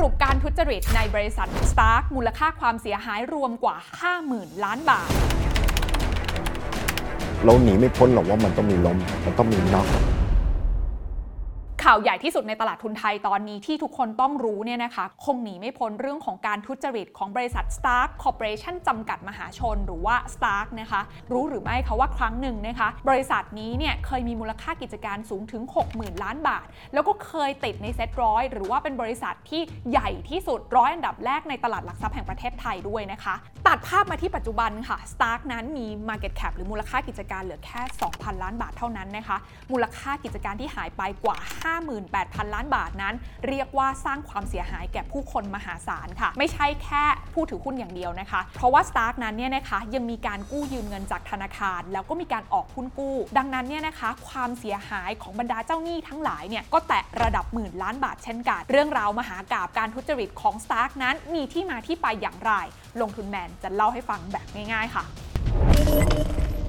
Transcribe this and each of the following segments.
รุปการทุจริตในบริษัท Stark มูลค่าความเสียหายรวมกว่า 50,000 ล้านบาท เราหนีไม่พ้นหรอกว่ามันต้องมีล้ม มันต้องมีน็อก ข่าวใหญ่ที่สุดในตลาดทุนไทยตอนนี้ที่ทุกคนต้องรู้เนี่ยนะคะคงหนีไม่พ้นเรื่องของการทุจริตของบริษัท Stark Corporation จำกัดมหาชนหรือว่า Stark นะคะ รู้หรือไม่คะว่าครั้งหนึ่งนะคะ บริษัทนี้เนี่ยเคยมีมูลค่ากิจการสูงถึง 60,000 ล้านบาท แล้วก็เคยติดในเซ็ตร้อยหรือว่าเป็นบริษัทที่ใหญ่ที่สุดร้อยอันดับแรกในตลาดหลักทรัพย์แห่งประเทศไทยด้วยนะคะ ตัดภาพมาที่ปัจจุบันค่ะ Stark นั้นมี Market Cap หรือมูลค่ากิจการเหลือแค่ 2,000 ล้านบาทเท่านั้นนะคะ มูลค่ากิจการที่หายไปกว่า58,000 ล้านบาทนั้น เรียกว่าสร้างความเสียหายแก่ผู้คนมหาศาลค่ะ ไม่ใช่แค่ผู้ถือหุ้นอย่างเดียวนะคะ เพราะว่า Stark นั้นเนี่ยนะคะยังมีการกู้ยืมเงินจากธนาคาร แล้วก็มีการออกหุ้นกู้ ดังนั้นเนี่ยนะคะ ความเสียหายของบรรดาเจ้าหนี้ทั้งหลายเนี่ยก็แตะระดับหมื่นล้านบาทเช่นกัน เรื่องราวมหากาบการทุจริตของ Stark นั้นมีที่มาที่ไปอย่างไร ลงทุนแมนจะเล่าให้ฟังแบบง่าย ๆ ค่ะ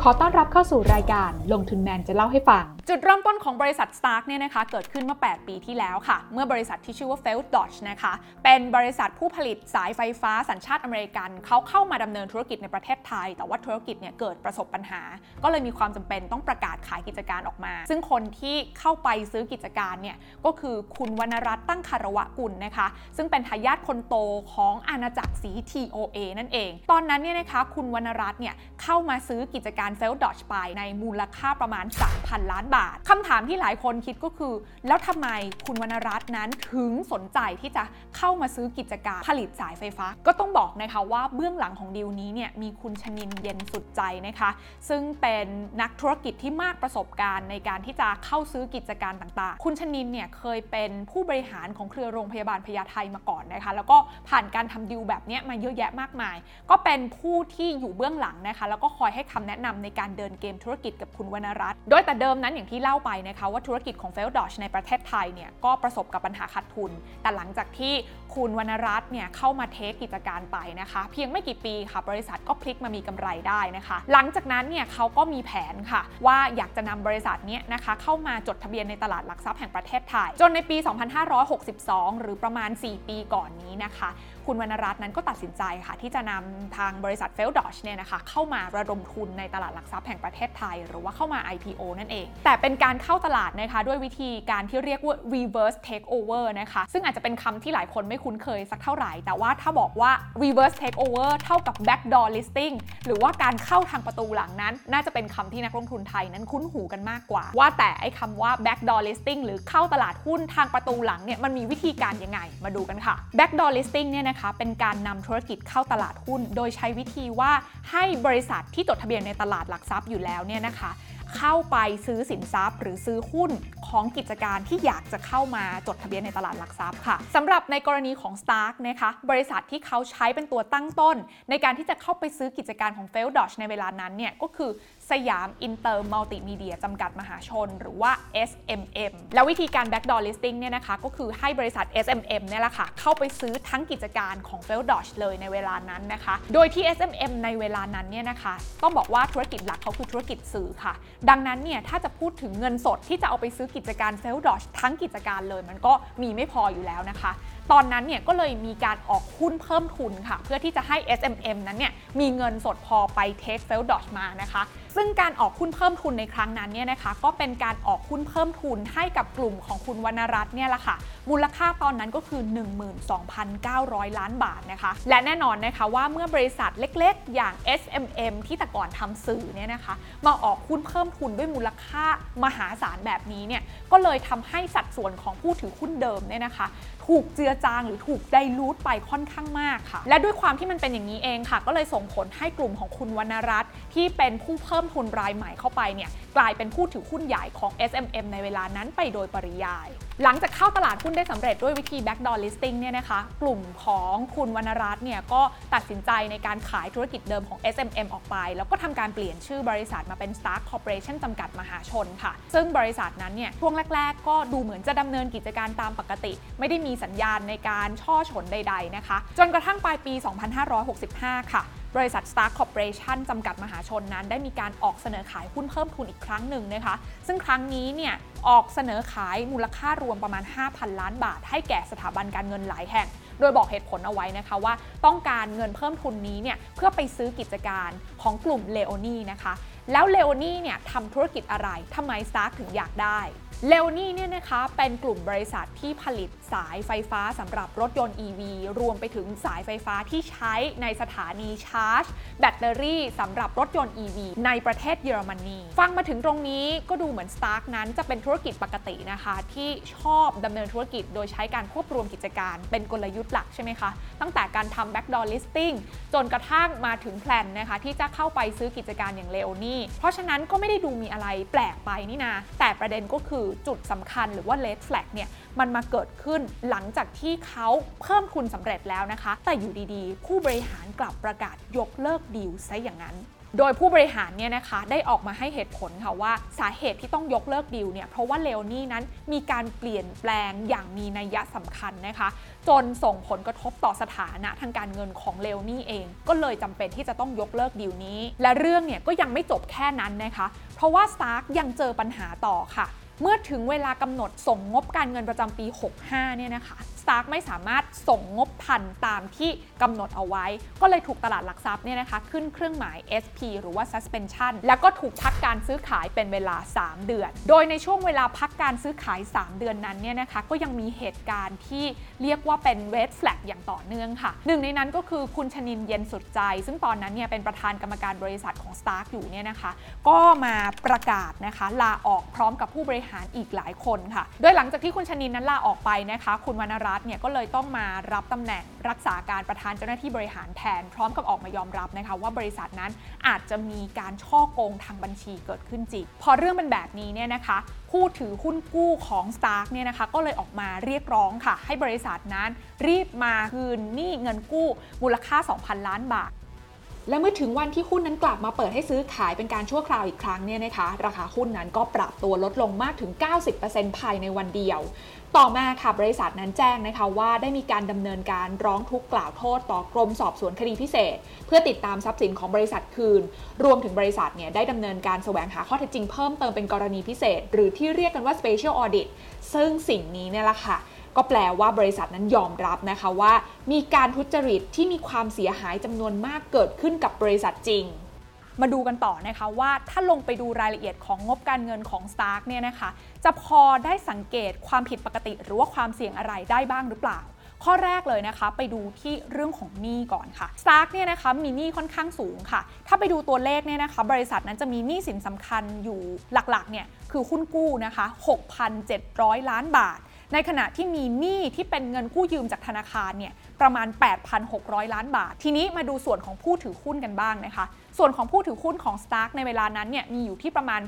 ขอต้อนรับเข้าสู่รายการลงทุนแมนจะเล่าให้ฟัง จุดเริ่มต้นของบริษัท Stark เนี่ยนะคะเกิดขึ้นเมื่อ 8 ปีที่แล้วค่ะ เมื่อบริษัทที่ชื่อว่า f e l Dodge นะคะเป็นบริษัทผู้ผลิตสายไฟฟ้าสัญชาติอเมริกัน เขาเข้ามาดำเนินธุรกิจในประเทศไทย แต่ว่าธุรกิจเนี่ยเกิดประสบปัญหา ก็เลยมีความจำเป็นต้องประกาศขายกิจการออกมา ซึ่งคนที่เข้าไปซื้อกิจการเนี่ยก็คือคุณวรรณรัตน์ตั้งคารวะกุลนะคะ ซึ่งเป็นทายาทคนโตของอาณาจักรสี TOA นั่นเอง ตอนนั้นเนี่ยนะคะคุณวรรณรัตน์เนี่ยเข้ามาซื้อกิจการ f e l Dodge ไปในมูลค่าประมาณ 3,000 ล้านบาทคำถามที่หลายคนคิดก็คือ แล้วทำไมคุณวรรณรัตน์นั้นถึงสนใจที่จะเข้ามาซื้อกิจการผลิตสายไฟฟ้า ก็ต้องบอกนะคะว่าเบื้องหลังของดีลนี้เนี่ยมีคุณชนินเย็นสุดใจนะคะ ซึ่งเป็นนักธุรกิจที่มากประสบการณ์ในการที่จะเข้าซื้อกิจการต่างๆ คุณชนินเนี่ยเคยเป็นผู้บริหารของเครือโรงพยาบาลพญาไทมาก่อนนะคะ แล้วก็ผ่านการทำดีลแบบนี้มาเยอะแยะมากมาย ก็เป็นผู้ที่อยู่เบื้องหลังนะคะ แล้วก็คอยให้คำแนะนำในการเดินเกมธุรกิจกับคุณวรรณรัตน์โดยแต่เดิมนั้นอย่างที่เล่าไปนะคะว่าธุรกิจของเฟลดอชในประเทศไทยเนี่ยก็ประสบกับปัญหาขาดทุน แต่หลังจากที่คุณวรรณรัตน์เนี่ยเข้ามาเทคกิจการไปนะคะ เพียงไม่กี่ปีค่ะบริษัทก็พลิกมามีกำไรได้นะคะ หลังจากนั้นเนี่ยเขาก็มีแผนค่ะ ว่าอยากจะนำบริษัทเนี้นะคะเข้ามาจดทะเบียนในตลาดหลักทรัพย์แห่งประเทศไทย จนในปี 2562 หรือประมาณ 4 ปีก่อนนี้นะคะ คุณวรรณรัตน์นั้นก็ตัดสินใจค่ะที่จะนำทางบริษัทเฟลดอชเนี่ยนะคะเข้ามาระดมทุนในตลาดหลักทรัพย์แห่งประเทศไทย หรือว่าเข้ามา IPO นั่นเอง แต่เป็นการเข้าตลาดนะคะด้วยวิธีการที่เรียกว่า reverse takeover นะคะ ซึ่งอาจจะเป็นคำที่หลายคนไม่คุ้นเคยสักเท่าไหร่ แต่ว่าถ้าบอกว่า reverse takeover เท่ากับ backdoor listing หรือว่าการเข้าทางประตูหลังนั้น น่าจะเป็นคำที่นักลงทุนไทยนั้นคุ้นหูกันมากกว่า ว่าแต่ไอ้คำว่า backdoor listing หรือเข้าตลาดหุ้นทางประตูหลังเนี่ยมันมีวิธีการยังไง มาดูกันค่ะ backdoor listing เนี่ยนะคะเป็นการนำธุรกิจเข้าตลาดหุ้น โดยใช้วิธีว่าให้บริษัทที่จดทะเบียนในตลาดลาดหลักทรัพย์อยู่แล้วเนี่ยนะคะ เข้าไปซื้อสินทรัพย์ หรือซื้อหุ้นของกิจการที่อยากจะเข้ามาจดทะเบียนในตลาดหลักทรัพย์ค่ะสำหรับในกรณีของ Stark นะคะบริษัทที่เขาใช้เป็นตัวตั้งต้น ในการที่จะเข้าไปซื้อกิจการของ f e l d o s h ในเวลานั้นเนี่ยก็คือ สยามอินเตอร์มัลติมีเดียจำกัดมหาชน หรือว่า SMM แล้ววิธีการ backdoor listing เนี่ยนะคะก็คือให้บริษัท SMM เนี่ยแหละค่ะเข้าไปซื้อทั้งกิจการของ f e l d o s h เลยในเวลานั้นนะคะ โดยที่ SMM ในเวลานั้นเนี่ยนะคะ ต้องบอกว่าธุรกิจหลักเขาคือธุรกิจสื่อค่ะ ดังนั้นเนี่ยถ้าจะพูดถึงเงินสดที่จะเอาไปซื้อกิจการ f e l d o s h ทั้งกิจการเลยมันก็มีไม่พออยู่แล้วนะคะ ตอนนั้นเนี่ยก็เลยมีการออกหุ้นเพิ่มทุนค่ะ เพื่อที่จะให้ SMM นั้นเนี่ยมีเงินสดพอไป take f e l d o s h มานะคะ ซึ่งการออกหุ้นเพิ่มทุนในครั้งนั้นเนี่ยนะคะก็เป็นการออกหุ้นเพิ่มทุนให้กับกลุ่มของคุณวรรณรัตน์เนี่ยแหละค่ะ มูลค่าตอนนั้นก็คือ 12,900 ล้านบาทนะคะ และแน่นอนนะคะว่าเมื่อบริษัทเล็กๆ อย่าง SMM ที่แต่ก่อนทำสื่อเนี่ยนะคะมาออกหุ้นเพิ่มทุนด้วยมูลค่ามหาศาลแบบนี้เนี่ยก็เลยทำให้สัดส่วนของผู้ถือหุ้นเดิมเนี่ยนะคะ ถูกเจือจางหรือถูกไดลูทไปค่อนข้างมากค่ะ และด้วยความที่มันเป็นอย่างนี้เองค่ะ ก็เลยส่งผลให้กลุ่มของคุณวรรณรัตน์ที่เป็นผู้เพิ่มทุนรายใหม่เข้าไปเนี่ยกลายเป็นผู้ถือหุ้นใหญ่ของ SMM ในเวลานั้นไปโดยปริยาย หลังจากเข้าตลาดหุ้นได้สำเร็จด้วยวิธี backdoor listing เนี่ยนะคะ กลุ่มของคุณวรรณรัตน์เนี่ยก็ตัดสินใจในการขายธุรกิจเดิมของ SMM ออกไป แล้วก็ทำการเปลี่ยนชื่อบริษัทมาเป็น Stark Corporation จำกัดมหาชนค่ะ ซึ่งบริษัทนั้นเนี่ยช่วงแรก ๆ ก็ดูเหมือนจะดำเนินกิจการตามปกติ ไม่ได้มีสัญญาณในการช่อฉนใด ๆ นะคะ จนกระทั่งปลายปี 2565 ค่ะบริษัท Star Corporation จำกัดมหาชนนั้น ได้มีการออกเสนอขายหุ้นเพิ่มทุนอีกครั้งหนึ่งนะคะ ซึ่งครั้งนี้เนี่ยออกเสนอขายมูลค่ารวมประมาณ 5,000 ล้านบาท ให้แก่สถาบันการเงินหลายแห่ง โดยบอกเหตุผลเอาไว้นะคะว่าต้องการเงินเพิ่มทุนนี้เนี่ยเพื่อไปซื้อกิจการของกลุ่มเลโอนี่นะคะ แล้วเลโอนี่เนี่ยทำธุรกิจอะไรทำไม Stark ถึงอยากได้เลโอนี่เนี่ยนะคะเป็นกลุ่มบริษัทที่ผลิต สายไฟฟ้าสำหรับรถยนต์ EV รวมไปถึงสายไฟฟ้าที่ใช้ในสถานีชาร์จ แบตเตอรี่สำหรับรถยนต์ EV ในประเทศเยอรมนี ฟังมาถึงตรงนี้ก็ดูเหมือน Stark นั้นจะเป็นธุรกิจปกตินะคะ ที่ชอบดำเนินธุรกิจโดยใช้การควบรวมกิจการเป็นกลยุทธ์หลักใช่ไหมคะ ตั้งแต่การทำ backdoor listing จนกระทั่งมาถึงแพลนนะคะที่จะเข้าไปซื้อกิจการอย่างเลโอนี่เพราะฉะนั้นก็ไม่ได้ดูมีอะไรแปลกไปนี่นาแต่ประเด็นก็คือจุดสำคัญหรือว่า red flag เนี่ยมันมาเกิดขึ้นหลังจากที่เขาเพิ่มทุนสำเร็จแล้วนะคะ แต่อยู่ดีๆ ผู้บริหารกลับประกาศยกเลิกดีลซะอย่างนั้นโดยผู้บริหารเนี่ยนะคะได้ออกมาให้เหตุผลค่ะว่าสาเหตุที่ต้องยกเลิกดีลเนี่ยเพราะว่าเลโอนี่นั้นมีการเปลี่ยนแปลงอย่างมีนัยยะสำคัญนะคะ จนส่งผลกระทบต่อสถานะทางการเงินของเลโอนี่เอง ก็เลยจำเป็นที่จะต้องยกเลิกดีลนี้ และเรื่องเนี่ยก็ยังไม่จบแค่นั้นนะคะ เพราะว่า Stark ยังเจอปัญหาต่อค่ะ เมื่อถึงเวลากำหนดส่งงบการเงินประจำปี 65 เนี่ยนะคะ Stark ไม่สามารถส่งงบทันตามที่กำหนดเอาไว้ ก็เลยถูกตลาดหลักทรัพย์เนี่ยนะคะขึ้นเครื่องหมาย SP หรือว่า suspension แล้วก็ถูกพักการซื้อขายเป็นเวลา 3 เดือน โดยในช่วงเวลาพักการซื้อขาย 3 เดือนนั้นเนี่ยนะคะก็ยังมีเหตุการณ์ที่เรียกว่าเป็น red flag อย่างต่อเนื่องค่ะ หนึ่งในนั้นก็คือคุณชนินเย็นสุดใจ ซึ่งตอนนั้นเนี่ยเป็นประธานกรรมการบริษัทของ Stark อยู่เนี่ยนะคะ ก็มาประกาศนะคะลาออกพร้อมกับผู้บริหารอีกหลายคนค่ะ โดยหลังจากที่คุณชนินนั้นลาออกไปนะคะ คุณวรรณรัตน์เนี่ยก็เลยต้องมารับตำแหน่งรักษาการประธานเจ้าหน้าที่บริหารแทน พร้อมกับออกมายอมรับนะคะว่าบริษัทนั้นอาจจะมีการช่อโกงทางบัญชีเกิดขึ้นจริงพอเรื่องเป็นแบบนี้เนี่ยนะคะผู้ถือหุ้นกู้ของ Stark เนี่ยนะคะก็เลยออกมาเรียกร้องค่ะ ให้บริษัทนั้นรีบมาคืนหนี้เงินกู้มูลค่า 2,000 ล้านบาท และเมื่อถึงวันที่หุ้นนั้นกลับมาเปิดให้ซื้อขายเป็นการชั่วคราวอีกครั้งเนี่ยนะคะราคาหุ้นนั้นก็ปรับตัวลดลงมากถึง 90%ภายในวันเดียว ต่อมาค่ะบริษัทนั้นแจ้งนะคะว่าได้มีการดำเนินการร้องทุกข์กล่าวโทษต่อกรมสอบสวนคดีพิเศษ เพื่อติดตามทรัพย์สินของบริษัทคืน รวมถึงบริษัทเนี่ยได้ดำเนินการแสวงหาข้อเท็จจริงเพิ่มเติมเป็นกรณีพิเศษ หรือที่เรียกกันว่า special audit ซึ่งสิ่งนี้เนี่ยแหละค่ะ ก็แปลว่าบริษัทนั้นยอมรับนะคะว่า มีการทุจริตที่มีความเสียหายจำนวนมากเกิดขึ้นกับบริษัทจริงมาดูกันต่อนะคะว่าถ้าลงไปดูรายละเอียดของงบการเงินของ Stark เนี่ยนะคะ จะพอได้สังเกตความผิดปกติหรือว่าความเสี่ยงอะไรได้บ้างหรือเปล่า ข้อแรกเลยนะคะ ไปดูที่เรื่องของหนี้ก่อนค่ะ Stark เนี่ยนะคะมีหนี้ค่อนข้างสูงค่ะ ถ้าไปดูตัวเลขเนี่ยนะคะ บริษัทนั้นจะมีหนี้สินสำคัญอยู่หลักๆเนี่ยคือหุ้นกู้นะคะ 6,700 ล้านบาท ในขณะที่มีหนี้ที่เป็นเงินกู้ยืมจากธนาคารเนี่ยประมาณ 8,600 ล้านบาท ทีนี้มาดูส่วนของผู้ถือหุ้นกันบ้างนะคะ ส่วนของผู้ถือหุ้นของ Stark ในเวลานั้นเนี่ยมีอยู่ที่ประมาณ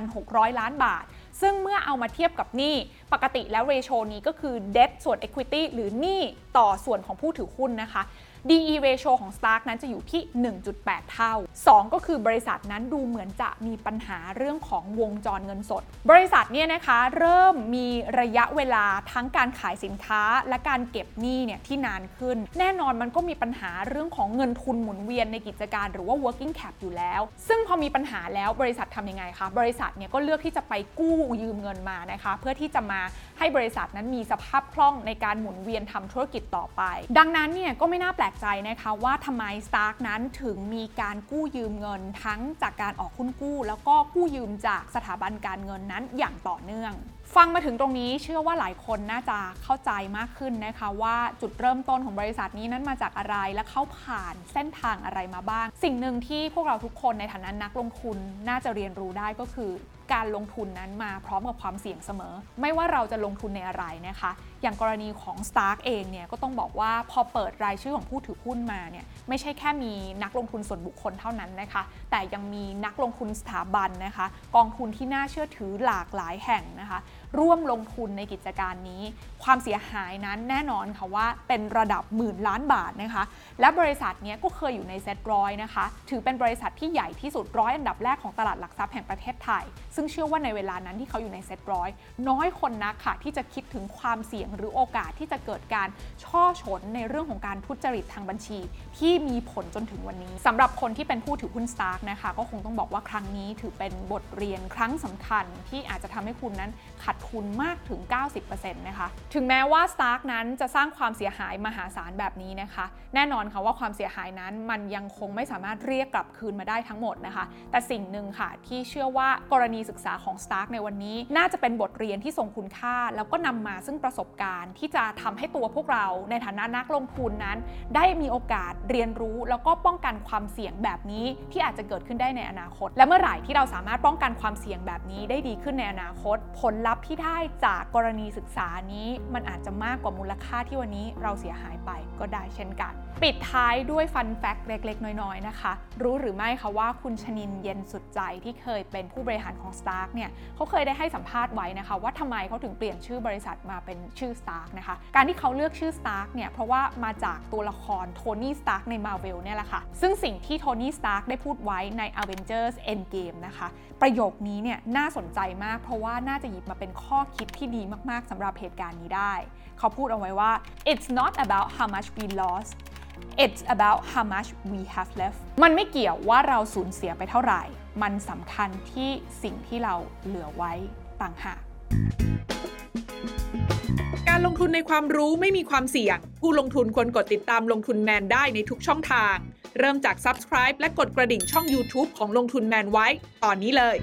8,600 ล้านบาท ซึ่งเมื่อเอามาเทียบกับหนี้ปกติแล้วเรโชนี้ก็คือ debt ส่วน equity หรือหนี้ต่อส่วนของผู้ถือหุ้นนะคะ DE ratio ของ Stark นั้นจะอยู่ที่ 1.8 เท่า 2 ก็คือบริษัทนั้นดูเหมือนจะมีปัญหาเรื่องของวงจรเงินสด บริษัทเนี่ยนะคะเริ่มมีระยะเวลาทั้งการขายสินค้าและการเก็บหนี้เนี่ยที่นานขึ้น แน่นอนมันก็มีปัญหาเรื่องของเงินทุนหมุนเวียนในกิจการหรือว่า working cap อยู่แล้ว ซึ่งพอมีปัญหาแล้วบริษัททำยังไงคะ บริษัทเนี่ยก็เลือกที่จะไปกู้ยืมเงินมานะคะ เพื่อที่จะมาให้บริษัทนั้นมีสภาพคล่องในการหมุนเวียนทำธุรกิจต่อไป ดังนั้นเนี่ยก็ไม่น่าแปลกใจนะคะว่าทำไม Stark นั้นถึงมีการกู้ยืมเงินทั้งจากการออกหุ้นกู้ แล้วก็กู้ยืมจากสถาบันการเงินนั้นอย่างต่อเนื่อง ฟังมาถึงตรงนี้เชื่อว่าหลายคนน่าจะเข้าใจมากขึ้นนะคะว่าจุดเริ่มต้นของบริษัทนี้นั้นมาจากอะไรและเข้าผ่านเส้นทางอะไรมาบ้าง สิ่งหนึ่งที่พวกเราทุกคนในฐานะนักลงทุนน่าจะเรียนรู้ได้ก็คือ การลงทุนนั้นมาพร้อมกับความเสี่ยงเสมอ ไม่ว่าเราจะลงทุนในอะไรนะคะ อย่างกรณีของ Stark เองเนี่ยก็ต้องบอกว่าพอเปิดรายชื่อของผู้ถือหุ้นมาเนี่ยไม่ใช่แค่มีนักลงทุนส่วนบุคคลเท่านั้นนะคะ แต่ยังมีนักลงทุนสถาบันนะคะ กองทุนที่น่าเชื่อถือหลากหลายแห่งนะคะ ร่วมลงทุนในกิจการนี้ ความเสียหายนั้นแน่นอนค่ะว่าเป็นระดับหมื่นล้านบาทนะคะ และบริษัทนี้ก็เคยอยู่ในเซ็ตร้อยนะคะ ถือเป็นบริษัทที่ใหญ่ที่สุดร้อยอันดับแรกของตลาดหลักทรัพย์แห่งประเทศไทย ซึ่งเชื่อว่าในเวลานั้นที่เขาอยู่ในเซ็ตร้อยน้อยคนนักค่ะที่จะคิดถึงความเสี่ยงหรือโอกาสที่จะเกิดการช่อฉนในเรื่องของการทุจริตทางบัญชี ที่มีผลจนถึงวันนี้สำหรับคนที่เป็นผู้ถือหุ้นสตาร์กนะคะก็คงต้องบอกว่าครั้งนี้ถือเป็นบทเรียนครั้งสำคัญที่อาจจะทำให้คุณนั้นขาดทุนมากถึง 90%นะคะถึงแม้ว่าสตาร์กนั้นจะสร้างความเสียหายมหาศาลแบบนี้นะคะ แน่นอนค่ะว่าความเสียหายนั้นมันยังคงไม่สามารถเรียกกลับคืนมาได้ทั้งหมดนะคะ แต่สิ่งหนึ่งค่ะที่เชื่อว่ากรณีศึกษาของสตาร์กในวันนี้ น่าจะเป็นบทเรียนที่ทรงคุณค่า แล้วก็นำมาซึ่งประสบการณ์ที่จะทำให้ตัวพวกเราในฐานะนักลงทุนนั้น ได้มีโอกาสเรียนรู้ แล้วก็ป้องกันความเสี่ยงแบบนี้ที่อาจจะเกิดขึ้นได้ในอนาคต และเมื่อไหร่ที่เราสามารถป้องกันความเสี่ยงแบบนี้ได้ดีขึ้นในอนาคต ผลลัพธ์ที่ได้จากกรณีศึกษานี้มันอาจจะมากกว่ามูลค่าที่วันนี้เราเสียหายไปก็ได้เช่นกันปิดท้ายด้วยฟันแฟกต์เล็ก ๆ น้อย ๆ นะคะ รู้หรือไม่คะว่าคุณชนินเย็นสุดใจที่เคยเป็นผู้บริหารของ Stark เนี่ยเขาเคยได้ให้สัมภาษณ์ไว้นะคะว่าทำไมเขาถึงเปลี่ยนชื่อบริษัทมาเป็นชื่อ Stark นะคะ การที่เขาเลือกชื่อ Stark เนี่ยเพราะว่ามาจากตัวละครโทนี่สตาร์กใน Marvel เนี่ยแหละค่ะ ซึ่งสิ่งที่โทนี่สตาร์กได้พูดไว้ใน Avengers Endgame นะคะ ประโยคนี้เนี่ยน่าสนใจมากเพราะว่าน่าจะหยิบมาเป็นข้อคิดที่ดีมากๆสำหรับเหตุการณ์นี้ได้ เขาพูดเอาไว้ว่า it's not about how much we lost it's about how much we have left มันไม่เกี่ยวว่าเราสูญเสียไปเท่าไหร่ มันสำคัญที่สิ่งที่เราเหลือไว้ต่างหากการลงทุนในความรู้ไม่มีความเสี่ยง ผู้ลงทุนควรกดติดตามลงทุนแมนได้ในทุกช่องทาง เริ่มจาก Subscribe และกดกระดิ่งช่อง YouTube ของลงทุนแมนไว้ ตอนนี้เลย